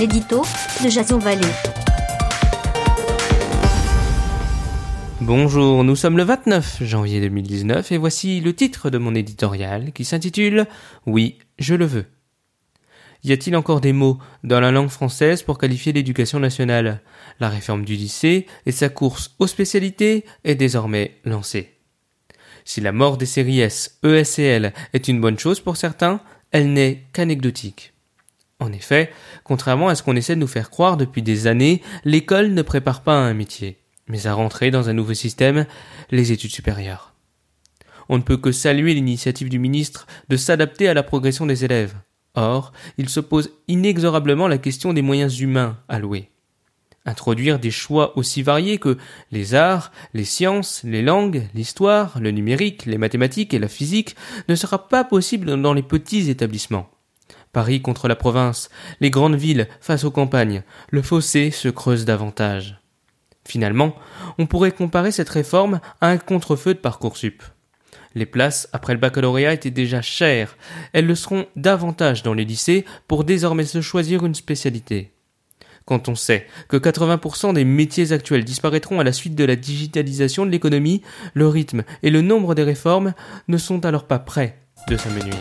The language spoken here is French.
l'édito de Jason. Bonjour, nous sommes le 29 janvier 2019 et voici le titre de mon éditorial qui s'intitule Oui, je le veux. Y a-t-il encore des mots dans la langue française pour qualifier l'éducation nationale? La réforme du lycée et sa course aux spécialités est désormais lancée. Si la mort des séries S, ES et L est une bonne chose pour certains, elle n'est qu'anecdotique. En effet, contrairement à ce qu'on essaie de nous faire croire depuis des années, l'école ne prépare pas à un métier, mais à rentrer dans un nouveau système, les études supérieures. On ne peut que saluer l'initiative du ministre de s'adapter à la progression des élèves. Or, il se pose inexorablement la question des moyens humains alloués. Introduire des choix aussi variés que les arts, les sciences, les langues, l'histoire, le numérique, les mathématiques et la physique ne sera pas possible dans les petits établissements. Paris contre la province, les grandes villes face aux campagnes, le fossé se creuse davantage. Finalement, on pourrait comparer cette réforme à un contre-feu de Parcoursup. Les places après le baccalauréat étaient déjà chères, elles le seront davantage dans les lycées pour désormais se choisir une spécialité. Quand on sait que 80% des métiers actuels disparaîtront à la suite de la digitalisation de l'économie, le rythme et le nombre des réformes ne sont alors pas prêts de s'amenuire.